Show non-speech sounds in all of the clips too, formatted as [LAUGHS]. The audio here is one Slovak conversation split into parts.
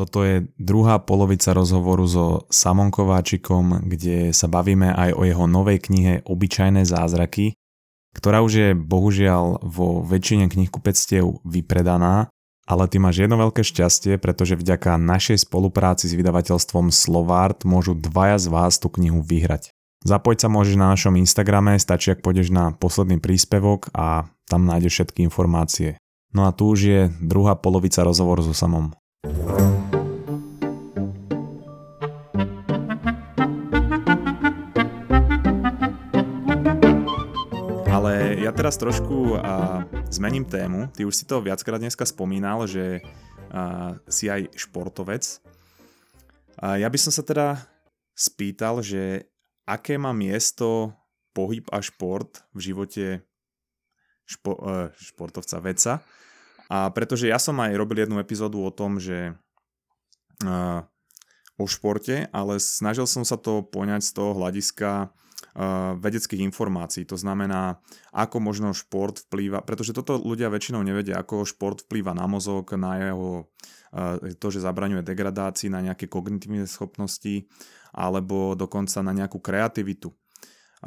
Toto je druhá polovica rozhovoru so Samon Kováčikom, kde sa bavíme aj o jeho novej knihe Obyčajné zázraky, ktorá už je bohužiaľ vo väčšine knihkupectiev vypredaná, ale ty máš jedno veľké šťastie, pretože vďaka našej spolupráci s vydavateľstvom Slovart môžu dvaja z vás tú knihu vyhrať. Zapojiť sa môžeš na našom Instagrame, stačí ak pôjdeš na posledný príspevok a tam nájdeš všetky informácie. No a tu už je druhá polovica rozhovoru so samom. Ale ja teraz trošku a, zmením tému. Ty už si to viackrát dneska spomínal, že a, si aj športovec. A ja by som sa teda spýtal, že aké má miesto pohyb a šport v živote špo, uh, športovca veca. A pretože ja som aj robil jednu epizódu o tom, že uh, o športe, ale snažil som sa to poňať z toho hľadiska vedeckých informácií. To znamená, ako možno šport vplýva, pretože toto ľudia väčšinou nevedia, ako šport vplýva na mozog, na jeho uh, to, že zabraňuje degradácii, na nejaké kognitívne schopnosti alebo dokonca na nejakú kreativitu.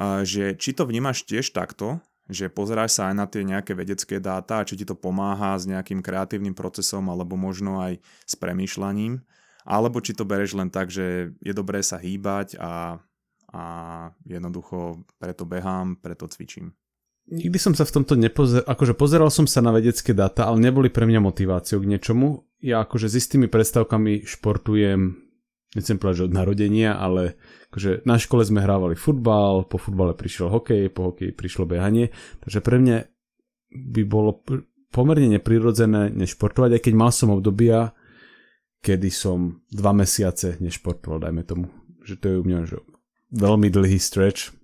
Že či to vnímaš tiež takto, že pozeráš sa aj na tie nejaké vedecké dáta, či ti to pomáha s nejakým kreatívnym procesom alebo možno aj s premýšľaním, alebo či to bereš len tak, že je dobré sa hýbať a, a jednoducho preto behám, preto cvičím. Nikdy som sa v tomto nepozeral, akože pozeral som sa na vedecké dáta, ale neboli pre mňa motiváciou k niečomu. Ja akože s istými predstavkami športujem nechcem povedať, že od narodenia, ale akože na škole sme hrávali futbal, po futbale prišiel hokej, po hokeji prišlo behanie, takže pre mňa by bolo pomerne neprirodzené nešportovať, aj keď mal som obdobia, kedy som dva mesiace nešportoval, dajme tomu, že to je u mňa že veľmi dlhý stretch.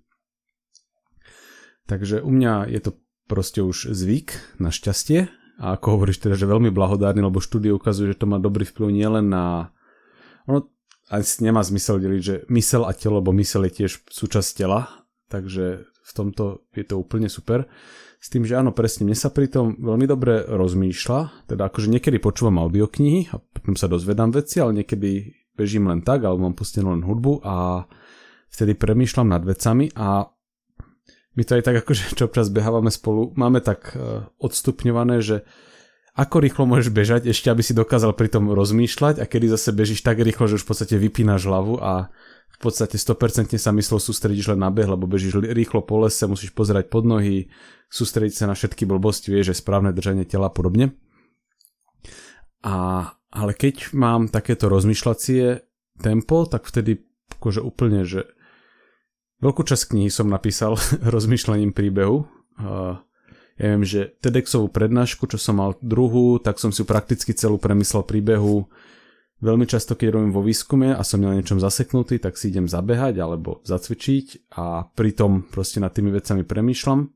Takže u mňa je to proste už zvyk, našťastie, a ako hovoríš teda, že veľmi blahodárny, lebo štúdie ukazujú, že to má dobrý vplyv nielen na ono asi nemá zmysel deliť, že mysel a telo, lebo mysel je tiež súčasť tela, takže v tomto je to úplne super. S tým, že áno, presne, mne sa pri tom veľmi dobre rozmýšľa, teda akože niekedy počúvam audioknihy a potom sa dozvedám veci, ale niekedy bežím len tak, alebo mám pustenú len hudbu a vtedy premýšľam nad vecami a my to aj tak akože [LAUGHS] čo občas behávame spolu, máme tak eh, odstupňované, že ako rýchlo môžeš bežať, ešte aby si dokázal pri tom rozmýšľať a kedy zase bežíš tak rýchlo, že už v podstate vypínaš hlavu a v podstate 100% sa myslel sústredíš len na beh, lebo bežíš rýchlo po lese, musíš pozerať pod nohy, sústrediť sa na všetky blbosti, vieš, že správne držanie tela a podobne. A, ale keď mám takéto rozmýšľacie tempo, tak vtedy akože úplne, že veľkú časť knihy som napísal [LAUGHS] rozmýšľaním príbehu. Uh, ja viem, že TEDxovú prednášku, čo som mal druhú, tak som si prakticky celú premyslel príbehu. Veľmi často, keď robím vo výskume a som na niečom zaseknutý, tak si idem zabehať alebo zacvičiť a pritom proste nad tými vecami premýšľam.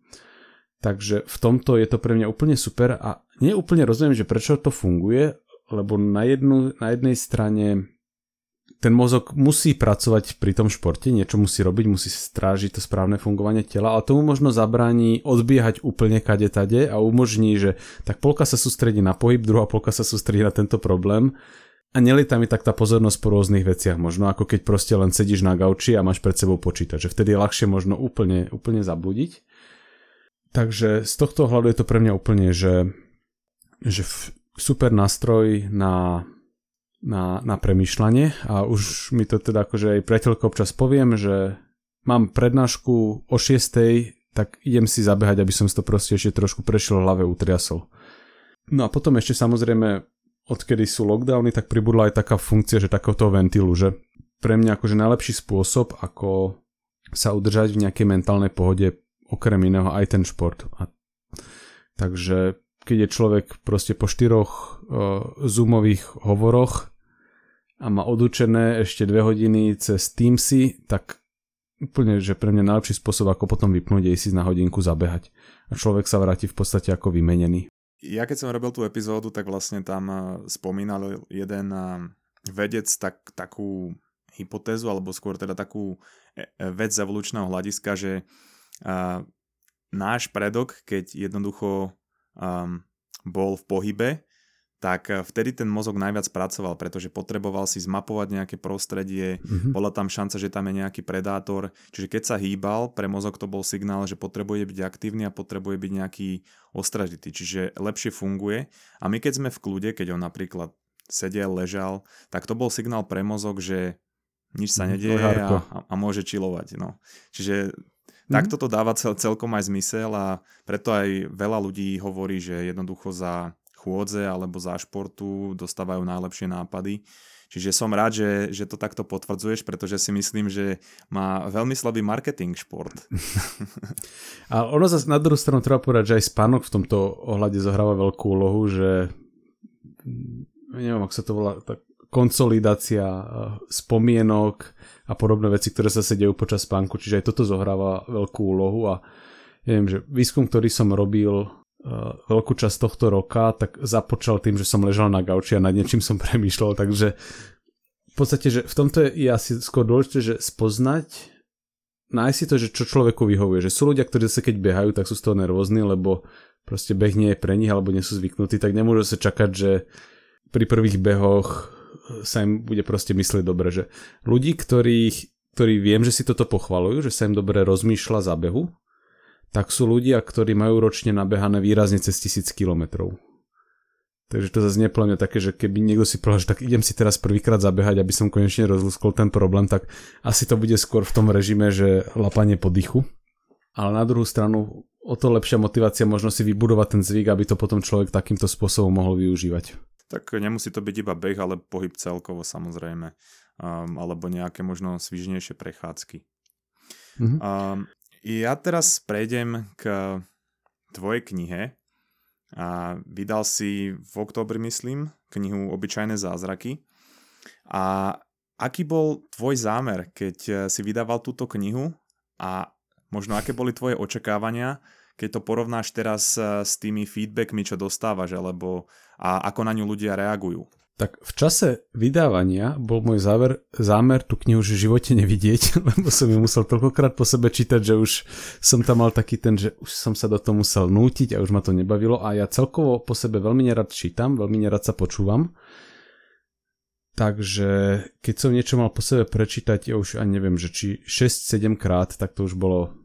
Takže v tomto je to pre mňa úplne super a neúplne rozumiem, že prečo to funguje, lebo na, jednu, na jednej strane ten mozog musí pracovať pri tom športe, niečo musí robiť, musí strážiť to správne fungovanie tela, ale tomu možno zabráni odbiehať úplne kade tade a umožní, že tak polka sa sústredí na pohyb, druhá polka sa sústredí na tento problém a nelieta mi tak tá pozornosť po rôznych veciach, možno ako keď proste len sedíš na gauči a máš pred sebou počítač, že vtedy je ľahšie možno úplne, úplne zabudiť. Takže z tohto hľadu je to pre mňa úplne, že, že super nástroj na na, na premýšľanie a už mi to teda akože aj priateľko občas poviem, že mám prednášku o 6, tak idem si zabehať, aby som si to proste ešte trošku prešiel hlave, utriasol. No a potom ešte samozrejme, odkedy sú lockdowny, tak pribudla aj taká funkcia, že takéhoto ventilu, že pre mňa akože najlepší spôsob, ako sa udržať v nejakej mentálnej pohode, okrem iného aj ten šport. A, takže keď je človek proste po štyroch uh, zoomových hovoroch a má odučené ešte dve hodiny cez Teamsy, tak úplne, že pre mňa najlepší spôsob, ako potom vypnúť, je si na hodinku zabehať. A človek sa vráti v podstate ako vymenený. Ja keď som robil tú epizódu, tak vlastne tam eh, spomínal jeden eh, vedec tak, takú hypotézu, alebo skôr teda takú vec z evolučného hľadiska, že náš predok, keď jednoducho um, bol v pohybe, tak vtedy ten mozog najviac pracoval, pretože potreboval si zmapovať nejaké prostredie, mm-hmm. bola tam šanca, že tam je nejaký predátor, čiže keď sa hýbal, pre mozog to bol signál, že potrebuje byť aktívny a potrebuje byť nejaký ostražitý, čiže lepšie funguje a my keď sme v kľude, keď on napríklad sedel, ležal, tak to bol signál pre mozog, že nič sa mhm, nedieje a, a, a môže čilovať. No. Čiže mm. takto to dáva cel, celkom aj zmysel a preto aj veľa ľudí hovorí, že jednoducho za chôdze alebo za športu dostávajú najlepšie nápady. Čiže som rád, že, že to takto potvrdzuješ, pretože si myslím, že má veľmi slabý marketing šport. [LAUGHS] [LAUGHS] A ono zase na druhú stranu treba povedať, že aj spánok v tomto ohľade zohráva veľkú úlohu, že neviem, ako sa to volá, tak konsolidácia eh, spomienok a podobné veci, ktoré sa sedajú počas spánku, čiže aj toto zohráva veľkú úlohu a neviem, že výskum, ktorý som robil Eh, veľkú časť tohto roka, tak započal tým, že som ležal na gauči a nad niečím som [LAUGHS] premýšľal, takže v podstate, že v tomto je asi skôr dôležité, že spoznať, nájsť si to, že čo človeku vyhovuje, že sú ľudia, ktorí sa keď behajú, tak sú z toho nervózni, lebo proste beh nie je pre nich, alebo nie sú zvyknutí, tak nemôžu sa čakať, že pri prvých behoch sa im bude proste myslieť dobre, že ľudí, ktorých, ktorí viem, že si toto pochvalujú, že sa im dobre rozmýšľa za behu, tak sú ľudia, ktorí majú ročne nabehané výrazne cez tisíc kilometrov. Takže to zase nepľa také, že keby niekto si povedal, že tak idem si teraz prvýkrát zabehať, aby som konečne rozluskol ten problém, tak asi to bude skôr v tom režime, že lapanie po dychu. Ale na druhú stranu o to lepšia motivácia možno si vybudovať ten zvyk, aby to potom človek takýmto spôsobom mohol využívať. Tak nemusí to byť iba beh, ale pohyb celkovo samozrejme. Um, alebo nejaké možno svižnejšie prechádzky. Mm-hmm. Um, ja teraz prejdem k tvojej knihe. A vydal si v oktobri, myslím, knihu Obyčajné zázraky. A aký bol tvoj zámer, keď si vydával túto knihu a možno aké boli tvoje očakávania, keď to porovnáš teraz s tými feedbackmi, čo dostávaš, alebo a ako na ňu ľudia reagujú? Tak v čase vydávania bol môj záver, zámer tú knihu už v živote nevidieť, [LAUGHS] lebo som ju musel toľkokrát po sebe čítať, že už som tam mal taký ten, že už som sa do toho musel nútiť a už ma to nebavilo a ja celkovo po sebe veľmi nerad čítam, veľmi nerad sa počúvam. Takže keď som niečo mal po sebe prečítať, ja už ani neviem, že či 6-7 krát, tak to už bolo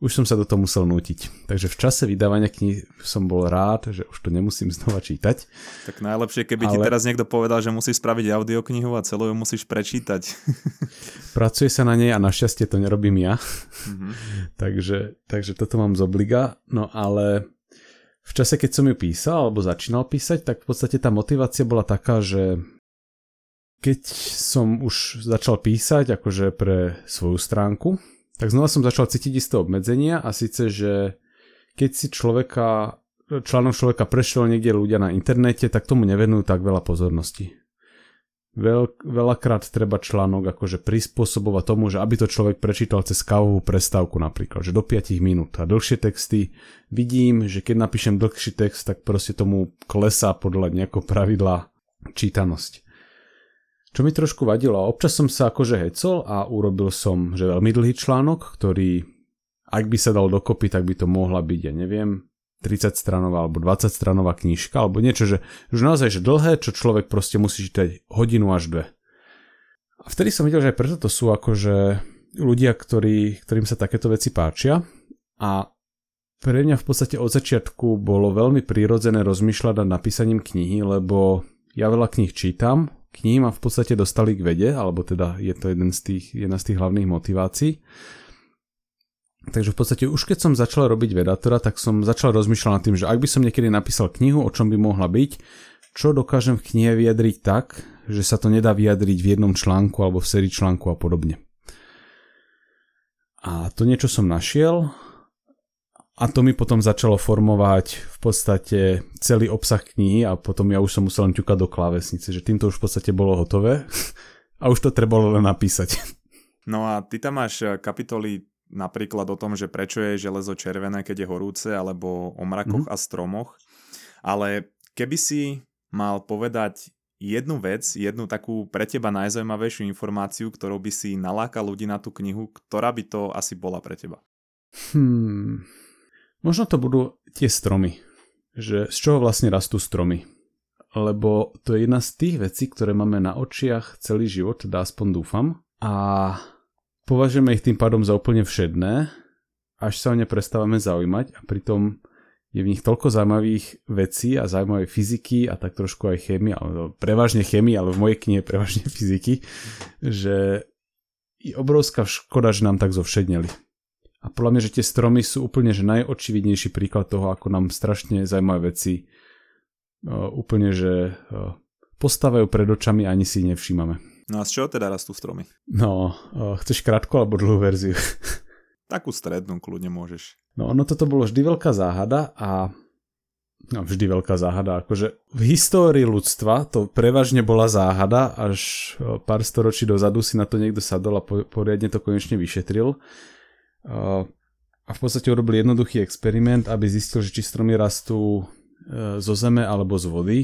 už som sa do toho musel nútiť. Takže v čase vydávania kníh som bol rád, že už to nemusím znova čítať. Tak najlepšie, keby Ale... ti teraz niekto povedal, že musíš spraviť audioknihu a celú ju musíš prečítať. [LAUGHS] Pracuje sa na nej a našťastie to nerobím ja. Mm-hmm. [LAUGHS] takže, takže toto mám z obliga. No ale v čase, keď som ju písal alebo začínal písať, tak v podstate tá motivácia bola taká, že keď som už začal písať akože pre svoju stránku, tak znova som začal cítiť isté obmedzenia a síce, že keď si človeka, článok človeka prešiel niekde ľudia na internete, tak tomu nevenujú tak veľa pozornosti. Veľ, veľakrát treba článok akože prispôsobovať tomu, že aby to človek prečítal cez kávovú prestávku napríklad, že do 5 minút a dlhšie texty vidím, že keď napíšem dlhší text, tak proste tomu klesá podľa nejakého pravidla čítanosť. Čo mi trošku vadilo, občas som sa akože hecol a urobil som, že veľmi dlhý článok, ktorý, ak by sa dal dokopy, tak by to mohla byť, ja neviem, 30 stranová alebo 20 stranová knižka, alebo niečo, že, že naozaj že dlhé, čo človek proste musí čítať hodinu až dve. A vtedy som videl, že aj preto to sú akože ľudia, ktorí, ktorým sa takéto veci páčia a pre mňa v podstate od začiatku bolo veľmi prírodzené rozmýšľať nad napísaním knihy, lebo ja veľa kníh čítam, kníh ma v podstate dostali k vede, alebo teda je to jeden z tých, jedna z tých hlavných motivácií. Takže v podstate už keď som začal robiť vedatora, tak som začal rozmýšľať nad tým, že ak by som niekedy napísal knihu, o čom by mohla byť, čo dokážem v knihe vyjadriť tak, že sa to nedá vyjadriť v jednom článku alebo v sérii článku a podobne. A to niečo som našiel a to mi potom začalo formovať v podstate celý obsah knihy a potom ja už som musel len ťukať do klávesnice, že týmto už v podstate bolo hotové [LAUGHS] a už to trebalo len napísať. No a ty tam máš eh, kapitoly napríklad o tom, že prečo je železo červené, keď je horúce, alebo o mrakoch mm. a stromoch. Ale keby si mal povedať jednu vec, jednu takú pre teba najzaujímavejšiu informáciu, ktorou by si nalákal ľudí na tú knihu, ktorá by to asi bola pre teba? Hmm, Možno to budú tie stromy. Že z čoho vlastne rastú stromy. lebo to je jedna z tých vecí, ktoré máme na očiach celý život, teda aspoň dúfam. A považujeme ich tým pádom za úplne všedné, až sa o ne prestávame zaujímať a pritom je v nich toľko zaujímavých vecí a zaujímavé fyziky a tak trošku aj chémia, ale prevažne chémia, ale v mojej knihe prevažne [LAUGHS] fyziky, že je obrovská škoda, že nám tak zovšedneli. A podľa mňa, že tie stromy sú úplne že najočividnejší príklad toho, ako nám strašne zaujímavé veci uh, úplne, že uh, postávajú pred očami a ani si nevšímame. No a z čoho teda rastú stromy? No, uh, chceš krátku alebo dlhú verziu? [LAUGHS] Takú strednú kľudne môžeš. No ono toto bolo vždy veľká záhada a no vždy veľká záhada, akože v histórii ľudstva to prevažne bola záhada, až pár storočí dozadu si na to niekto sadol a poriadne to konečne vyšetril a v podstate urobil jednoduchý experiment, aby zistil, že či stromy rastú e, zo zeme alebo z vody.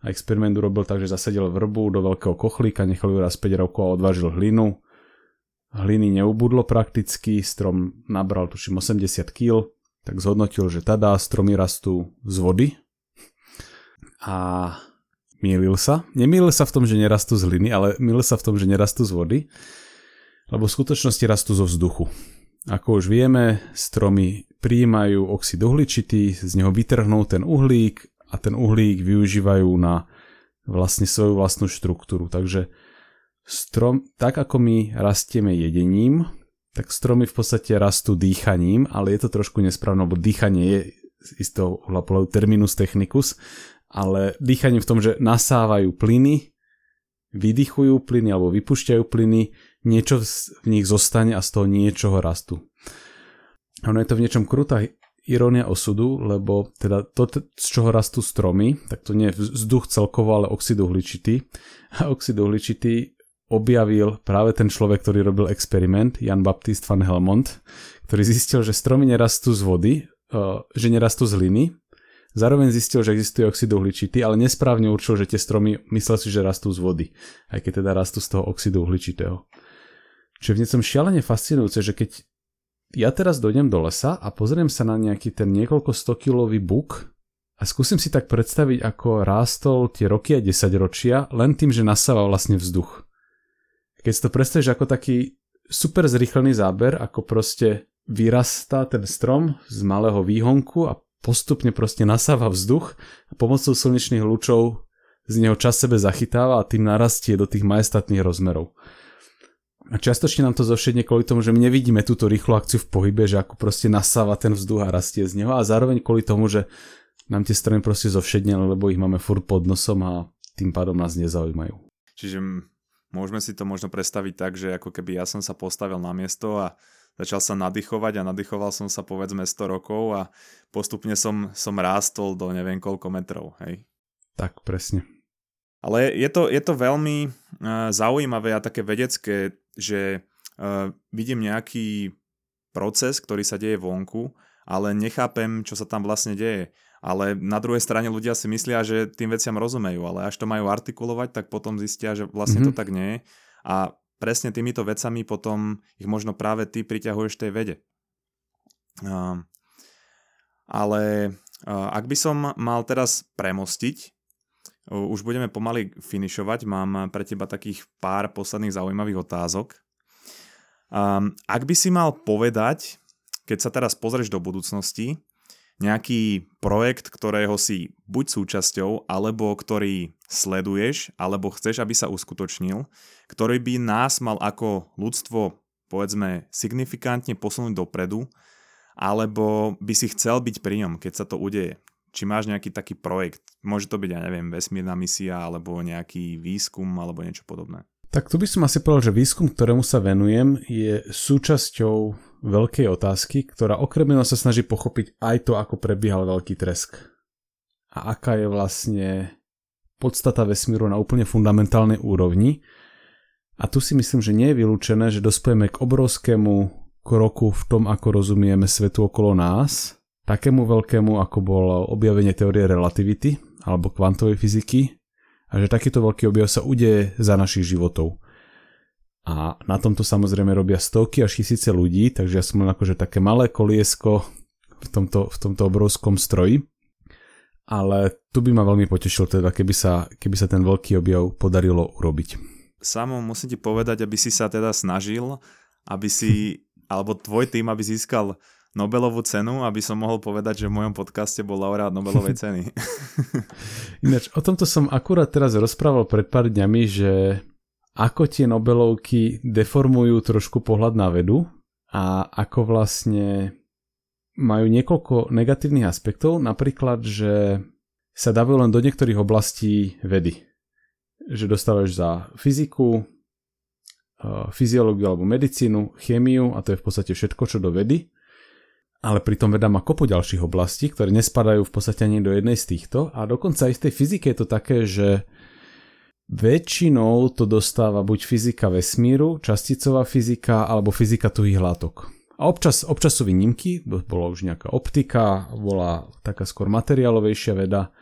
A experiment urobil tak, že zasadil vrbu do veľkého kochlíka, nechal ju raz 5 rokov a odvážil hlinu. Hliny neubudlo prakticky, strom nabral tuším 80 kg, tak zhodnotil, že tada stromy rastú z vody. A mýlil sa. Nemýlil sa v tom, že nerastú z hliny, ale mýlil sa v tom, že nerastú z vody, lebo v skutočnosti rastú zo vzduchu. Ako už vieme, stromy prijímajú oxid uhličitý, z neho vytrhnú ten uhlík a ten uhlík využívajú na vlastne svoju vlastnú štruktúru. Takže strom, tak ako my rastieme jedením, tak stromy v podstate rastú dýchaním, ale je to trošku nesprávne, lebo dýchanie je z istého terminus technicus, ale dýchaním v tom, že nasávajú plyny, vydychujú plyny alebo vypušťajú plyny, niečo v nich zostane a z toho niečoho rastú. Ono je to v niečom krutá irónia osudu, lebo teda to, z čoho rastú stromy, tak to nie je vzduch celkovo, ale oxid uhličitý. [LAUGHS] A oxid uhličitý objavil práve ten človek, ktorý robil experiment, Jan Baptist van Helmont, ktorý zistil, že stromy nerastú z vody, eh, že nerastú z hliny, Zároveň zistil, že existuje oxid uhličitý, ale nesprávne určil, že tie stromy myslel si, že rastú z vody, aj keď teda rastú z toho oxidu uhličitého. Čo je v niečom šialene fascinujúce, že keď ja teraz dojdem do lesa a pozriem sa na nejaký ten niekoľko stokilový buk a skúsim si tak predstaviť, ako rástol tie roky a desaťročia len tým, že nasáva vlastne vzduch. Keď si to predstavíš ako taký super zrýchlený záber, ako proste vyrastá ten strom z malého výhonku a postupne proste nasáva vzduch a pomocou slnečných lúčov z neho čas sebe zachytáva a tým narastie do tých majestátnych rozmerov. A častočne nám to zošedne kvôli tomu, že my nevidíme túto rýchlu akciu v pohybe, že ako proste nasáva ten vzduch a rastie z neho a zároveň kvôli tomu, že nám tie strany proste zovšedne, lebo ich máme furt pod nosom a tým pádom nás nezaujímajú. Čiže môžeme si to možno predstaviť tak, že ako keby ja som sa postavil na miesto a začal sa nadýchovať a nadýchoval som sa povedzme 100 rokov a postupne som, som rástol do neviem koľko metrov, hej. Tak, presne. Ale je to, je to veľmi uh, zaujímavé a také vedecké, že uh, vidím nejaký proces, ktorý sa deje vonku, ale nechápem, čo sa tam vlastne deje. Ale na druhej strane ľudia si myslia, že tým veciam rozumejú, ale až to majú artikulovať, tak potom zistia, že vlastne mm-hmm. to tak nie je. A presne týmito vecami potom ich možno práve ty priťahuješ tej vede. Uh, ale uh, ak by som mal teraz premostiť už budeme pomaly finišovať, mám pre teba takých pár posledných zaujímavých otázok. Um, ak by si mal povedať, keď sa teraz pozrieš do budúcnosti, nejaký projekt, ktorého si buď súčasťou, alebo ktorý sleduješ, alebo chceš, aby sa uskutočnil, ktorý by nás mal ako ľudstvo, povedzme, signifikantne posunúť dopredu, alebo by si chcel byť pri ňom, keď sa to udeje či máš nejaký taký projekt. Môže to byť, ja neviem, vesmírna misia, alebo nejaký výskum, alebo niečo podobné. Tak tu by som asi povedal, že výskum, ktorému sa venujem, je súčasťou veľkej otázky, ktorá okrem iného sa snaží pochopiť aj to, ako prebiehal veľký tresk. A aká je vlastne podstata vesmíru na úplne fundamentálnej úrovni. A tu si myslím, že nie je vylúčené, že dospojeme k obrovskému kroku v tom, ako rozumieme svetu okolo nás – takému veľkému, ako bolo objavenie teórie relativity alebo kvantovej fyziky a že takýto veľký objav sa udeje za našich životov. A na tomto samozrejme robia stovky až tisíce ľudí, takže ja som len akože také malé koliesko v tomto, v tomto obrovskom stroji. ale tu by ma veľmi potešil teda, keby sa, keby sa ten veľký objav podarilo urobiť. Samo musím ti povedať, aby si sa teda snažil, aby si, alebo tvoj tým, aby získal Nobelovú cenu, aby som mohol povedať, že v mojom podcaste bol laureát Nobelovej [LAUGHS] ceny. Ináč, o tomto som akurát teraz rozprával pred pár dňami, že ako tie Nobelovky deformujú trošku pohľad na vedu a ako vlastne majú niekoľko negatívnych aspektov, napríklad, že sa dávajú len do niektorých oblastí vedy. Že dostávaš za fyziku, eh, fyziológiu alebo medicínu, chémiu a to je v podstate všetko, čo do vedy. Ale pritom veda má kopu ďalších oblastí, ktoré nespadajú v podstate ani do jednej z týchto a dokonca aj v tej fyzike je to také, že väčšinou to dostáva buď fyzika vesmíru, časticová fyzika alebo fyzika tuhých látok. A občas, občas sú výnimky, bola už nejaká optika, bola taká skôr materiálovejšia veda,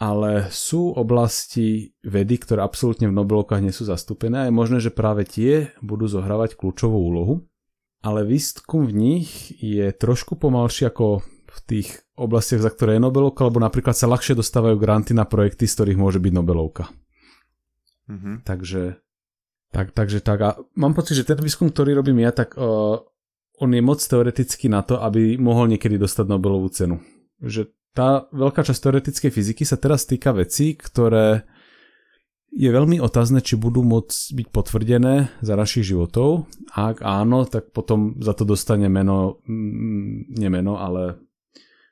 ale sú oblasti vedy, ktoré absolútne v Nobelovkách nie sú zastúpené a je možné, že práve tie budú zohrávať kľúčovú úlohu. Ale výskum v nich je trošku pomalší ako v tých oblastiach, za ktoré je Nobelovka, lebo napríklad sa ľahšie dostávajú granty na projekty, z ktorých môže byť Nobelovka. Mm-hmm. Takže, tak, takže tak. A mám pocit, že ten výskum, ktorý robím ja, tak uh, on je moc teoretický na to, aby mohol niekedy dostať Nobelovú cenu. Že tá veľká časť teoretickej fyziky sa teraz týka vecí, ktoré je veľmi otázne, či budú môcť byť potvrdené za našich životov. Ak áno, tak potom za to dostane meno, mm, nemeno, ale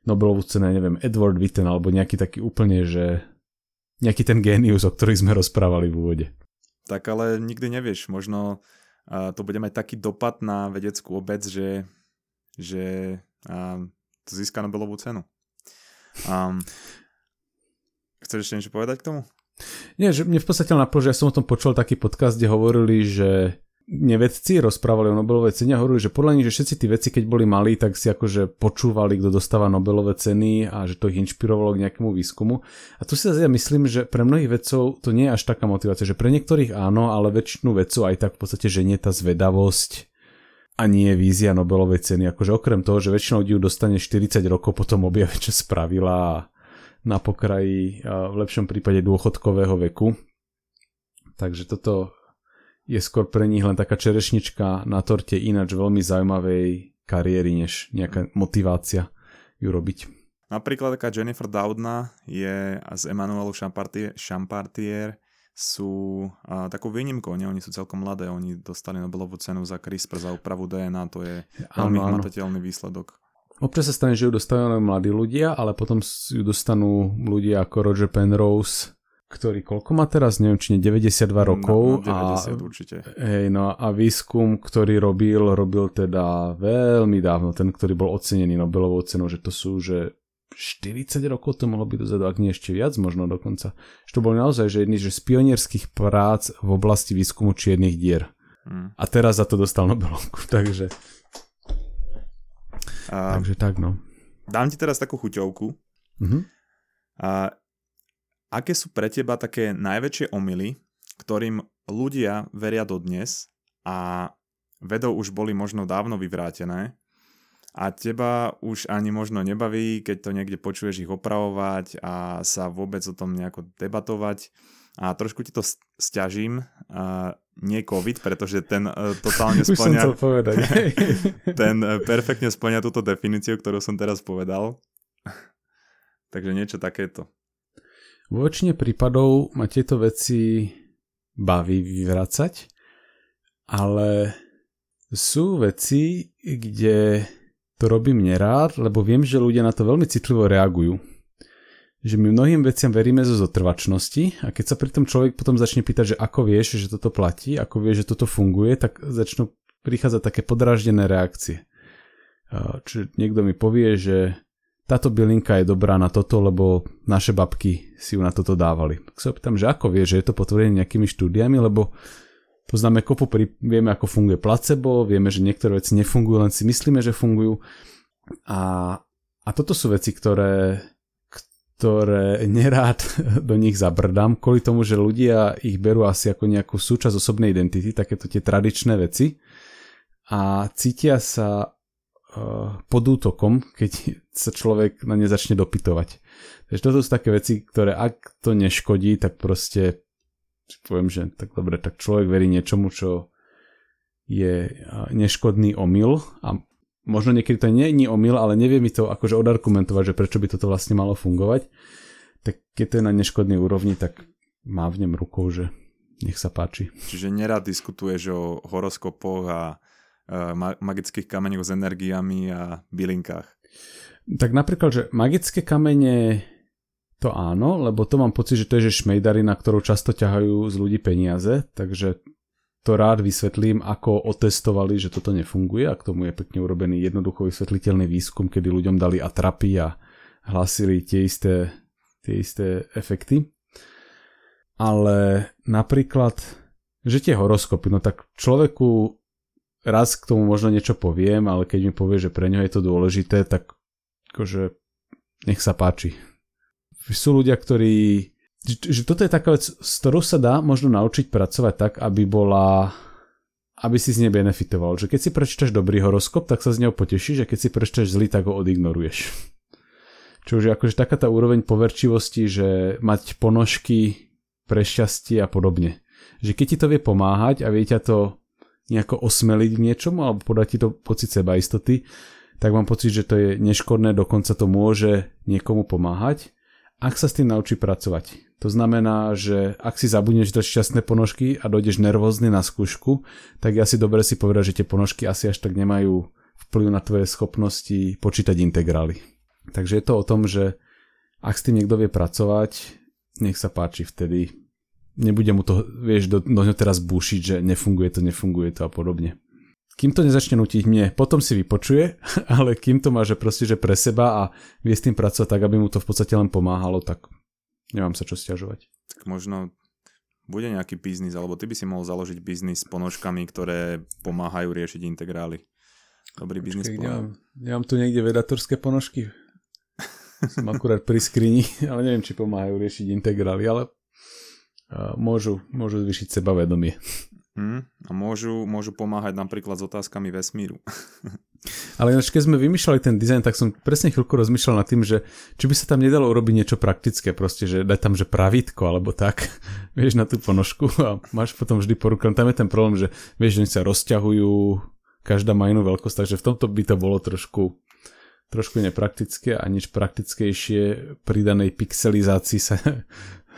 Nobelovú cenu, neviem, Edward Witten alebo nejaký taký úplne, že nejaký ten génius, o ktorých sme rozprávali v úvode. Tak ale nikdy nevieš, možno to bude mať taký dopad na vedeckú obec, že, že to získa Nobelovú cenu. Um, chceš ešte niečo povedať k tomu? Nie, že mne v podstate napadlo, že ja som o tom počul taký podcast, kde hovorili, že nevedci rozprávali o Nobelovej cene a hovorili, že podľa nich, že všetci tí veci, keď boli malí, tak si akože počúvali, kto dostáva Nobelové ceny a že to ich inšpirovalo k nejakému výskumu. A tu si zase ja myslím, že pre mnohých vedcov to nie je až taká motivácia, že pre niektorých áno, ale väčšinu vedcov aj tak v podstate ženie tá zvedavosť a nie vízia Nobelovej ceny. Akože okrem toho, že väčšinou ľudí dostane 40 rokov potom objave, čo spravila na pokraji v lepšom prípade dôchodkového veku. Takže toto je skôr pre nich len taká čerešnička na torte ináč veľmi zaujímavej kariéry, než nejaká motivácia ju robiť. Napríklad taká Jennifer Doudna je z Emmanuelu Champartier, Champartier sú a, takou výnimkou, nie? oni sú celkom mladé, oni dostali Nobelovú cenu za CRISPR, za úpravu DNA, to je veľmi hmatateľný výsledok. Občas sa stane, že ju dostávajú mladí ľudia, ale potom ju dostanú ľudia ako Roger Penrose, ktorý koľko má teraz, neviem, či nie 92 rokov. No, no 90 a, určite. Hej, no a výskum, ktorý robil, robil teda veľmi dávno, ten, ktorý bol ocenený Nobelovou cenou, že to sú, že 40 rokov to mohlo byť dozadu, ak nie ešte viac možno dokonca. Že to bol naozaj že jedný že z pionierských prác v oblasti výskumu čiernych dier. Hmm. A teraz za to dostal Nobelovku, [LAUGHS] takže... A, takže tak, no. Dám ti teraz takú chuťovku. Uh-huh. A aké sú pre teba také najväčšie omily, ktorým ľudia veria dodnes a vedou už boli možno dávno vyvrátené a teba už ani možno nebaví, keď to niekde počuješ ich opravovať a sa vôbec o tom nejako debatovať a trošku ti to stiažím, a nie COVID, pretože ten uh, totálne [LAUGHS] splňa [LAUGHS] ten uh, perfektne splňa túto definíciu, ktorú som teraz povedal. [LAUGHS] Takže niečo takéto. Vo väčšine prípadov ma tieto veci baví vyvracať, ale sú veci, kde to robím nerád, lebo viem, že ľudia na to veľmi citlivo reagujú. Že my mnohým veciam veríme zo zotrvačnosti a keď sa pri tom človek potom začne pýtať, že ako vieš, že toto platí, ako vieš, že toto funguje, tak začnú prichádzať také podráždené reakcie. Čiže niekto mi povie, že táto bylinka je dobrá na toto, lebo naše babky si ju na toto dávali. Tak sa opýtam, že ako vie, že je to potvrdené nejakými štúdiami, lebo poznáme kopu, pri, vieme ako funguje placebo, vieme, že niektoré veci nefungujú, len si myslíme, že fungujú. A, a toto sú veci, ktoré, ktoré nerád [LAUGHS] do nich zabrdám, kvôli tomu, že ľudia ich berú asi ako nejakú súčasť osobnej identity, takéto tie tradičné veci a cítia sa pod útokom, keď [LAUGHS] sa človek na ne začne dopytovať. Takže toto sú také veci, ktoré ak to neškodí, tak proste poviem, že tak dobre, tak človek verí niečomu, čo je neškodný omyl a možno niekedy to nie je omyl, ale nevie mi to akože odargumentovať, že prečo by toto vlastne malo fungovať, tak keď to je na neškodnej úrovni, tak má v ňom rukou, že nech sa páči. Čiže nerad diskutuješ o horoskopoch a magických kameňoch s energiami a bylinkách. Tak napríklad, že magické kamene to áno, lebo to mám pocit, že to je že šmejdarina, ktorú často ťahajú z ľudí peniaze, takže to rád vysvetlím, ako otestovali, že toto nefunguje a k tomu je pekne urobený jednoducho vysvetliteľný výskum, kedy ľuďom dali atrapy a hlasili tie isté, tie isté efekty. Ale napríklad, že tie horoskopy, no tak človeku raz k tomu možno niečo poviem, ale keď mi povie, že pre ňo je to dôležité, tak akože nech sa páči. Sú ľudia, ktorí že toto je taká vec, s ktorou sa dá možno naučiť pracovať tak, aby bola aby si z nej benefitoval. Že keď si prečítaš dobrý horoskop, tak sa z neho potešíš a keď si prečítaš zlý, tak ho odignoruješ. [LAUGHS] Čo už je akože taká tá úroveň poverčivosti, že mať ponožky pre šťastie a podobne. Že keď ti to vie pomáhať a vie ťa to nejako osmeliť v niečomu alebo podať ti to pocit seba istoty, tak mám pocit, že to je neškodné, dokonca to môže niekomu pomáhať, ak sa s tým naučí pracovať. To znamená, že ak si zabudneš dať šťastné ponožky a dojdeš nervózny na skúšku, tak je asi dobre si povedať, že tie ponožky asi až tak nemajú vplyv na tvoje schopnosti počítať integrály. Takže je to o tom, že ak s tým niekto vie pracovať, nech sa páči vtedy. Nebude mu to, vieš, do, do ňo teraz búšiť, že nefunguje to, nefunguje to a podobne. Kým to nezačne nutiť mne, potom si vypočuje, [LAUGHS] ale kým to má, že proste, že pre seba a vie s tým pracovať tak, aby mu to v podstate len pomáhalo, tak Nemám sa čo stiažovať. Tak možno bude nejaký biznis, alebo ty by si mohol založiť biznis s ponožkami, ktoré pomáhajú riešiť integrály. Dobrý biznis plán. Nemám, nemám tu niekde vedatorské ponožky. Som akurát pri skrini, [LAUGHS] ale neviem, či pomáhajú riešiť integrály, ale môžu, môžu zvýšiť sebavedomie. Hmm, a môžu, môžu pomáhať napríklad s otázkami vesmíru. [LAUGHS] Ale ináč, keď sme vymýšľali ten dizajn, tak som presne chvíľku rozmýšľal nad tým, že či by sa tam nedalo urobiť niečo praktické, proste, že dať tam, že pravítko alebo tak, [LAUGHS] vieš, na tú ponožku a máš potom vždy po Tam je ten problém, že vieš, že sa rozťahujú, každá má inú veľkosť, takže v tomto by to bolo trošku trošku nepraktické a nič praktickejšie pridanej pixelizácii sa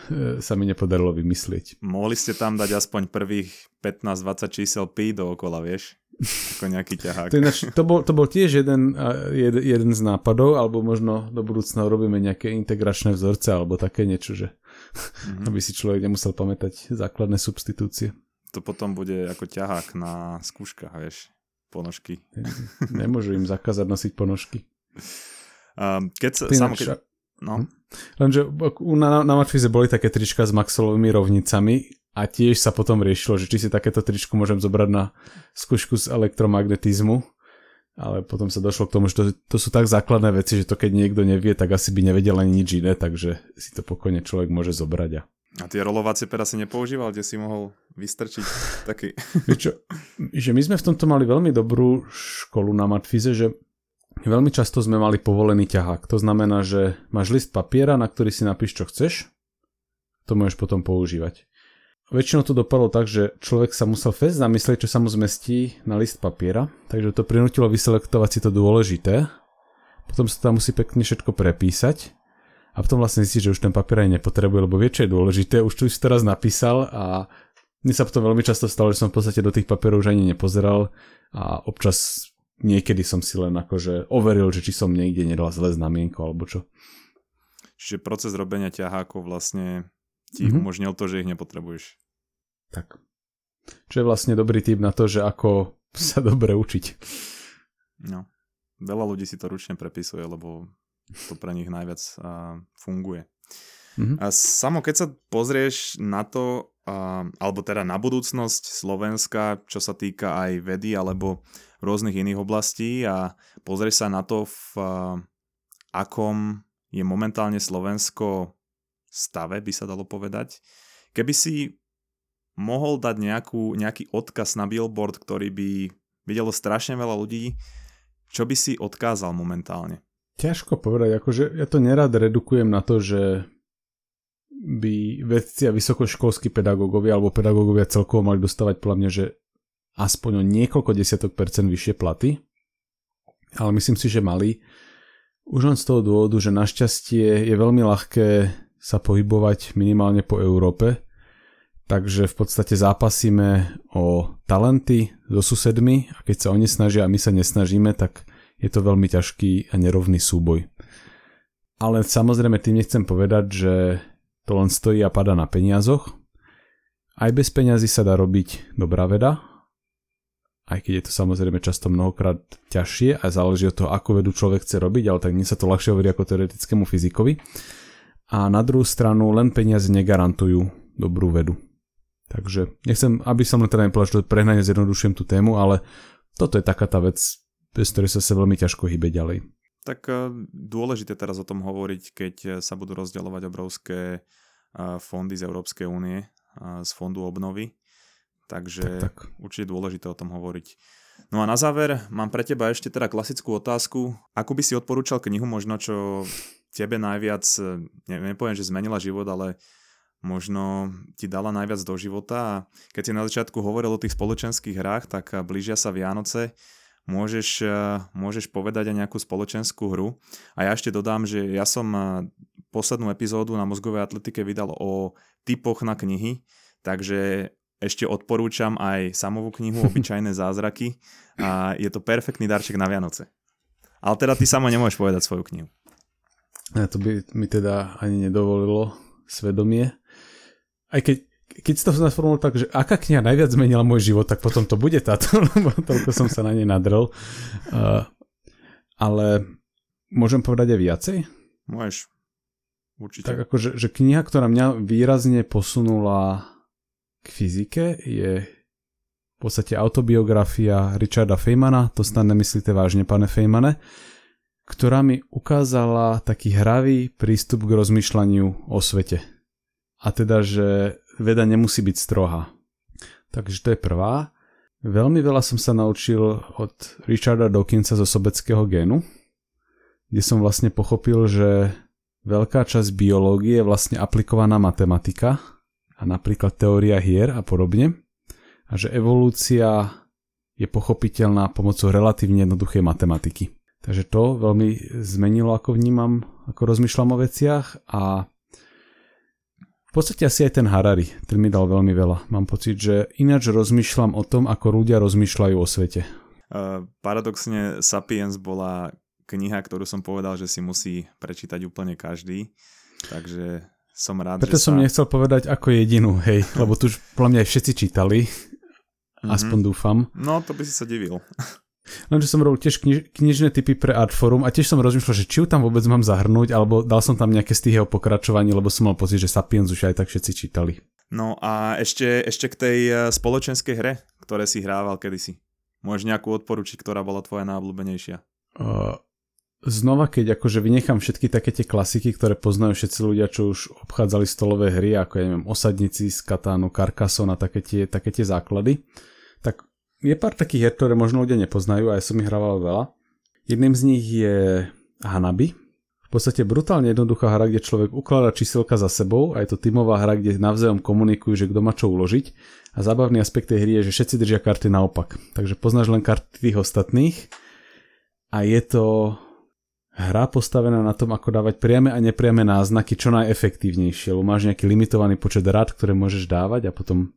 [LAUGHS] sa mi nepodarilo vymyslieť. Mohli ste tam dať aspoň prvých 15-20 čísel pi dookola, vieš? Ako nejaký ťahák. To, naš, to, bol, to bol tiež jeden, jed, jeden z nápadov, alebo možno do budúcna robíme nejaké integračné vzorce, alebo také niečo, že mm-hmm. [LAUGHS] aby si človek nemusel pamätať základné substitúcie. To potom bude ako ťahák na skúškach, vieš, ponožky. Nemôžu im zakázať nosiť ponožky. Um, [LAUGHS] keď sa, samo, keď, No. Hm? Lenže na, na Matfize boli také trička s maxolovými rovnicami a tiež sa potom riešilo, že či si takéto tričku môžem zobrať na skúšku z elektromagnetizmu, ale potom sa došlo k tomu, že to, to sú tak základné veci, že to keď niekto nevie, tak asi by nevedel ani nič iné, takže si to pokojne človek môže zobrať. A, a tie rolovacie pera si nepoužíval, kde si mohol vystrčiť [LAUGHS] taký... Čo, že my sme v tomto mali veľmi dobrú školu na Matfize, že Veľmi často sme mali povolený ťahák. To znamená, že máš list papiera, na ktorý si napíš, čo chceš. To môžeš potom používať. Väčšinou to dopadlo tak, že človek sa musel fest zamyslieť, čo sa mu zmestí na list papiera, takže to prinútilo vyselektovať si to dôležité. Potom sa tam musí pekne všetko prepísať a potom vlastne zistí, že už ten papier aj nepotrebuje, lebo vie, čo je dôležité, už tu si teraz napísal a mne sa potom veľmi často stalo, že som v podstate do tých papierov už ani nepozeral a občas niekedy som si len akože overil, že či som niekde nedal zlé znamienko alebo čo. Čiže proces robenia ťahákov vlastne ti mm-hmm. umožnil to, že ich nepotrebuješ. Tak. Čo je vlastne dobrý tip na to, že ako sa [LAUGHS] dobre učiť. No. Veľa ľudí si to ručne prepisuje, lebo to pre nich najviac uh, funguje. Mm-hmm. A samo keď sa pozrieš na to, uh, alebo teda na budúcnosť Slovenska, čo sa týka aj vedy alebo rôznych iných oblastí a pozrieš sa na to, v akom je momentálne Slovensko stave, by sa dalo povedať. Keby si mohol dať nejakú, nejaký odkaz na billboard, ktorý by videlo strašne veľa ľudí, čo by si odkázal momentálne? Ťažko povedať, akože ja to nerad redukujem na to, že by vedci a vysokoškolskí pedagógovia alebo pedagógovia celkovo mali dostávať podľa mňa, že aspoň o niekoľko desiatok percent vyššie platy, ale myslím si, že mali. Už len z toho dôvodu, že našťastie je veľmi ľahké sa pohybovať minimálne po Európe, takže v podstate zápasíme o talenty so susedmi a keď sa oni snažia a my sa nesnažíme, tak je to veľmi ťažký a nerovný súboj. Ale samozrejme tým nechcem povedať, že to len stojí a pada na peniazoch. Aj bez peňazí sa dá robiť dobrá veda, aj keď je to samozrejme často mnohokrát ťažšie a záleží od toho, ako vedu človek chce robiť, ale tak nie sa to ľahšie hovorí ako teoretickému fyzikovi. A na druhú stranu len peniaze negarantujú dobrú vedu. Takže nechcem, aby som len teda nepovedal, že prehnane zjednodušujem tú tému, ale toto je taká tá vec, bez ktorej sa sa veľmi ťažko hýbe ďalej. Tak eh, dôležité teraz o tom hovoriť, keď eh, sa budú rozdeľovať obrovské eh, fondy z Európskej únie, z fondu obnovy. Takže tak, tak. určite dôležité o tom hovoriť. No a na záver mám pre teba ešte teda klasickú otázku. Ako by si odporúčal knihu možno, čo tebe najviac, neviem, nepoviem, že zmenila život, ale možno ti dala najviac do života a keď si na začiatku hovoril o tých spoločenských hrách, tak blížia sa Vianoce môžeš, eh, môžeš povedať aj nejakú spoločenskú hru. A ja ešte dodám, že ja som eh, poslednú epizódu na mozgovej atletike vydal o typoch na knihy, takže ešte odporúčam aj samovú knihu [LAUGHS] Obyčajné zázraky a je to perfektný darček na Vianoce. Ale teda ty sama nemôžeš povedať svoju knihu. A to by mi teda ani nedovolilo svedomie. Aj keď keď si to nasformuloval tak, že aká kniha najviac zmenila môj život, tak potom to bude táto, [LAUGHS] lebo toľko som sa na nej nadrel. Uh, ale môžem povedať aj viacej? Môžeš. Určite. Tak akože že kniha, ktorá mňa výrazne posunula k fyzike je v podstate autobiografia Richarda Feynmana, to snad nemyslíte vážne, pane Feynmane, ktorá mi ukázala taký hravý prístup k rozmýšľaniu o svete. A teda, že veda nemusí byť strohá. Takže to je prvá. Veľmi veľa som sa naučil od Richarda Dawkinsa zo sobeckého génu, kde som vlastne pochopil, že veľká časť biológie je vlastne aplikovaná matematika a napríklad teória hier a podobne a že evolúcia je pochopiteľná pomocou relatívne jednoduchej matematiky. Takže to veľmi zmenilo, ako vnímam, ako rozmýšľam o veciach a v podstate asi aj ten Harari, ten mi dal veľmi veľa. Mám pocit, že ináč rozmýšľam o tom, ako ľudia rozmýšľajú o svete. Paradoxne Sapiens bola kniha, ktorú som povedal, že si musí prečítať úplne každý. Takže som rád, Preto že som sa... nechcel povedať ako jedinú, hej, [LAUGHS] lebo tu už podľa mňa aj všetci čítali. Mm-hmm. Aspoň dúfam. No, to by si sa divil. Lenže som robil tiež kniž, knižné typy pre Artforum a tiež som rozmýšľal, že či ju tam vôbec mám zahrnúť, alebo dal som tam nejaké z tých jeho pokračovaní, lebo som mal pocit, že Sapiens už aj tak všetci čítali. No a ešte, ešte k tej eh, spoločenskej hre, ktoré si hrával kedysi. Môžeš nejakú odporučiť, ktorá bola tvoja najobľúbenejšia? Uh, znova, keď akože vynechám všetky také tie klasiky, ktoré poznajú všetci ľudia, čo už obchádzali stolové hry, ako ja neviem, Osadníci z Katánu, Carcassonne a také tie, také tie základy, tak je pár takých hier, ktoré možno ľudia nepoznajú a ja som ich hrával veľa. Jedným z nich je Hanabi. V podstate brutálne jednoduchá hra, kde človek ukladá číselka za sebou a je to tímová hra, kde navzájom komunikujú, že kto má čo uložiť. A zábavný aspekt tej hry je, že všetci držia karty naopak. Takže poznáš len karty tých ostatných a je to hra postavená na tom, ako dávať priame a nepriame náznaky čo najefektívnejšie, lebo máš nejaký limitovaný počet rád, ktoré môžeš dávať a potom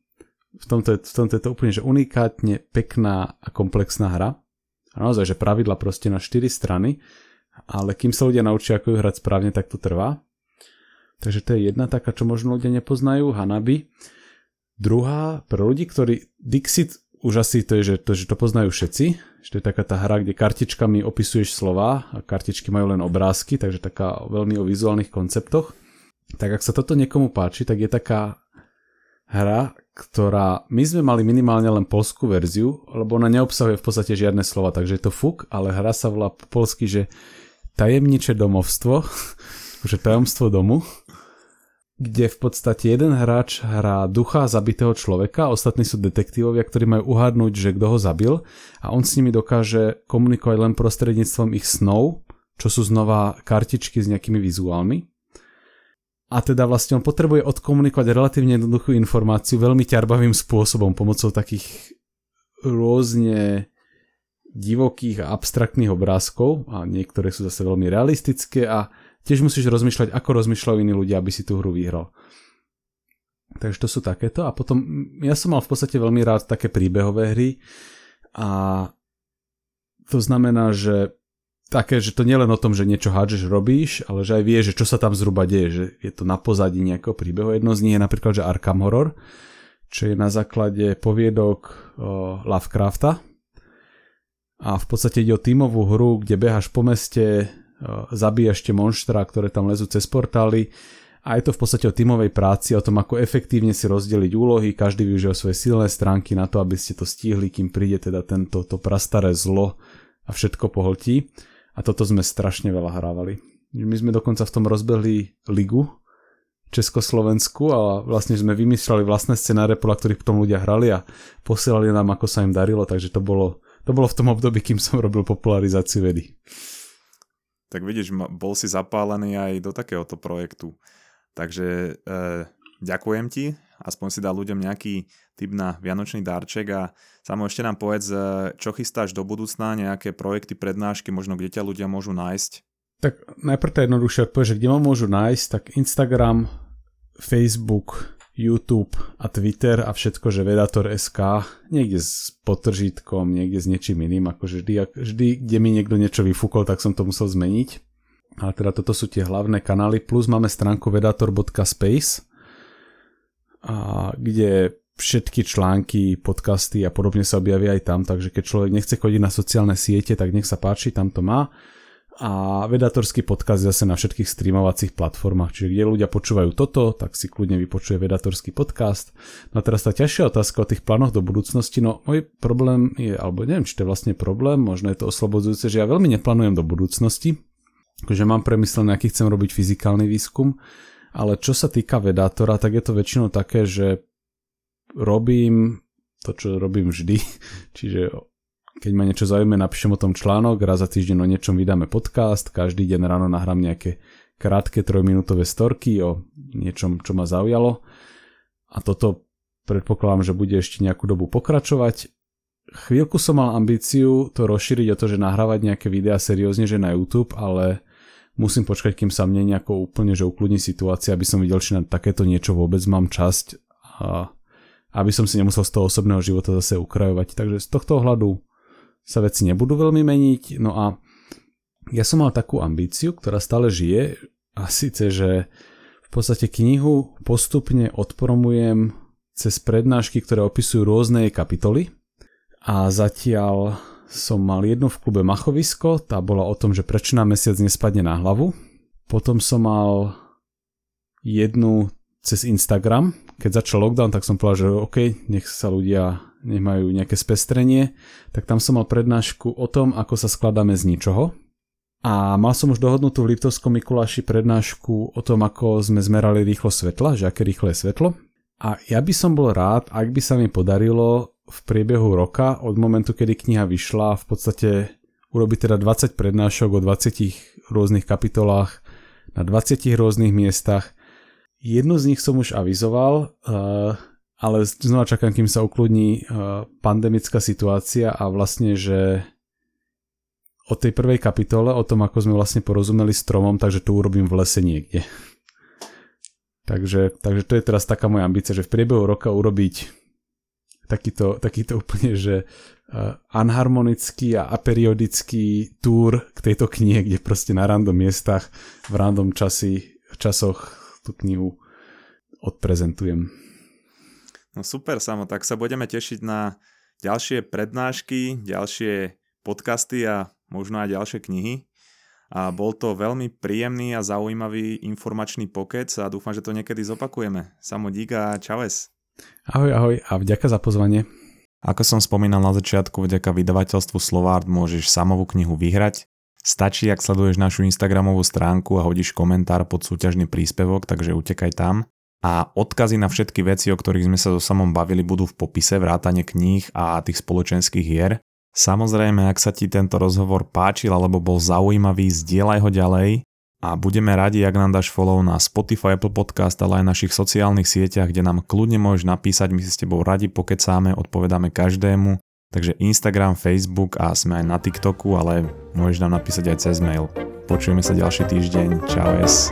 v tomto, v tomto je to úplne že unikátne pekná a komplexná hra. A naozaj, že pravidla proste na 4 strany, ale kým sa ľudia naučia, ako ju hrať správne, tak to trvá. Takže to je jedna taká, čo možno ľudia nepoznajú, Hanabi. Druhá, pre ľudí, ktorí Dixit už asi to je, že to, že to poznajú všetci, že to je taká tá hra, kde kartičkami opisuješ slova a kartičky majú len obrázky, takže taká veľmi o vizuálnych konceptoch. Tak ak sa toto niekomu páči, tak je taká hra, ktorá, my sme mali minimálne len polskú verziu, lebo ona neobsahuje v podstate žiadne slova, takže je to fuk, ale hra sa volá po polsky, že tajemniče domovstvo, [LAUGHS] že tajomstvo domu, kde v podstate jeden hráč hrá ducha zabitého človeka, ostatní sú detektívovia, ktorí majú uhádnuť, že kto ho zabil a on s nimi dokáže komunikovať len prostredníctvom ich snov, čo sú znova kartičky s nejakými vizuálmi. A teda vlastne on potrebuje odkomunikovať relatívne jednoduchú informáciu veľmi ťarbavým spôsobom pomocou takých rôzne divokých a abstraktných obrázkov a niektoré sú zase veľmi realistické a tiež musíš rozmýšľať, ako rozmýšľajú iní ľudia, aby si tú hru vyhral. Takže to sú takéto a potom ja som mal v podstate veľmi rád také príbehové hry a to znamená, že také, že to nielen o tom, že niečo hádžeš, robíš, ale že aj vieš, že čo sa tam zhruba deje, že je to na pozadí nejakého príbehu. Jedno z nich je napríklad, že Arkham Horror, čo je na základe poviedok Lovecrafta, a v podstate ide o tímovú hru, kde behaš po meste, zabíjaš tie monštra, ktoré tam lezú cez portály a je to v podstate o tímovej práci, o tom, ako efektívne si rozdeliť úlohy, každý využíva svoje silné stránky na to, aby ste to stihli, kým príde teda tento to prastaré zlo a všetko pohltí. A toto sme strašne veľa hrávali. My sme dokonca v tom rozbehli ligu Československu a vlastne sme vymýšľali vlastné scenáre, podľa ktorých potom ľudia hrali a posielali nám, ako sa im darilo, takže to bolo to bolo v tom období, kým som robil popularizáciu vedy. Tak vidíš, bol si zapálený aj do takéhoto projektu. Takže e, ďakujem ti, aspoň si dal ľuďom nejaký typ na vianočný darček a samo ešte nám povedz, e, čo chystáš do budúcna, nejaké projekty, prednášky, možno kde ťa ľudia môžu nájsť? Tak najprv to jednoduchšie odpovedť, že kde ma môžu nájsť, tak Instagram, Facebook, YouTube a Twitter a všetko, že Vedator.sk, niekde s potržítkom, niekde s niečím iným, akože vždy, vždy, kde mi niekto niečo vyfúkol, tak som to musel zmeniť. Ale teda toto sú tie hlavné kanály, plus máme stránku vedator.space, a kde všetky články, podcasty a podobne sa objavia aj tam, takže keď človek nechce chodiť na sociálne siete, tak nech sa páči, tam to má a vedatorský podcast zase na všetkých streamovacích platformách, čiže kde ľudia počúvajú toto, tak si kľudne vypočuje vedatorský podcast. No a teraz tá ťažšia otázka o tých plánoch do budúcnosti, no môj problém je, alebo neviem, či to je vlastne problém, možno je to oslobodzujúce, že ja veľmi neplánujem do budúcnosti, že mám premyslené, aký chcem robiť fyzikálny výskum, ale čo sa týka vedátora, tak je to väčšinou také, že robím to, čo robím vždy, [LAUGHS] čiže keď ma niečo zaujíma, napíšem o tom článok, raz za týždeň o niečom vydáme podcast, každý deň ráno nahrám nejaké krátke trojminútové storky o niečom, čo ma zaujalo. A toto predpokladám, že bude ešte nejakú dobu pokračovať. Chvíľku som mal ambíciu to rozšíriť o to, že nahrávať nejaké videá seriózne, že na YouTube, ale musím počkať, kým sa mne nejako úplne, že ukludní situácia, aby som videl, či na takéto niečo vôbec mám časť a aby som si nemusel z toho osobného života zase ukrajovať. Takže z tohto ohľadu sa veci nebudú veľmi meniť. No a ja som mal takú ambíciu, ktorá stále žije a síce, že v podstate knihu postupne odpromujem cez prednášky, ktoré opisujú rôzne kapitoly a zatiaľ som mal jednu v klube Machovisko, tá bola o tom, že prečo nám mesiac nespadne na hlavu. Potom som mal jednu cez Instagram. Keď začal lockdown, tak som povedal, že OK, nech sa ľudia nemajú nejaké spestrenie, tak tam som mal prednášku o tom, ako sa skladáme z ničoho. A mal som už dohodnutú v Liptovskom Mikuláši prednášku o tom, ako sme zmerali rýchlo svetla, že aké rýchle je svetlo. A ja by som bol rád, ak by sa mi podarilo v priebehu roka, od momentu, kedy kniha vyšla, v podstate urobiť teda 20 prednášok o 20 rôznych kapitolách na 20 rôznych miestach. Jednu z nich som už avizoval, uh, ale znova čakám, kým sa ukludní uh, pandemická situácia a vlastne, že o tej prvej kapitole, o tom, ako sme vlastne porozumeli stromom, takže to urobím v lese niekde. takže, takže to je teraz taká moja ambícia, že v priebehu roka urobiť takýto, takýto úplne, že uh, anharmonický a aperiodický túr k tejto knihe, kde proste na random miestach v random časy, časoch tú knihu odprezentujem. No super, Samo, tak sa budeme tešiť na ďalšie prednášky, ďalšie podcasty a možno aj ďalšie knihy. A bol to veľmi príjemný a zaujímavý informačný pokec a dúfam, že to niekedy zopakujeme. Samo dík a čaves. Ahoj, ahoj a vďaka za pozvanie. Ako som spomínal na začiatku, vďaka vydavateľstvu Slovard môžeš samovú knihu vyhrať. Stačí, ak sleduješ našu Instagramovú stránku a hodíš komentár pod súťažný príspevok, takže utekaj tam. A odkazy na všetky veci, o ktorých sme sa so samom bavili, budú v popise vrátane kníh a tých spoločenských hier. Samozrejme, ak sa ti tento rozhovor páčil alebo bol zaujímavý, zdieľaj ho ďalej. A budeme radi, ak nám dáš follow na Spotify, Apple Podcast, ale aj našich sociálnych sieťach, kde nám kľudne môžeš napísať, my si s tebou radi pokecáme, odpovedáme každému, takže Instagram, Facebook a sme aj na TikToku, ale môžeš nám napísať aj cez mail. Počujeme sa ďalší týždeň, čau es.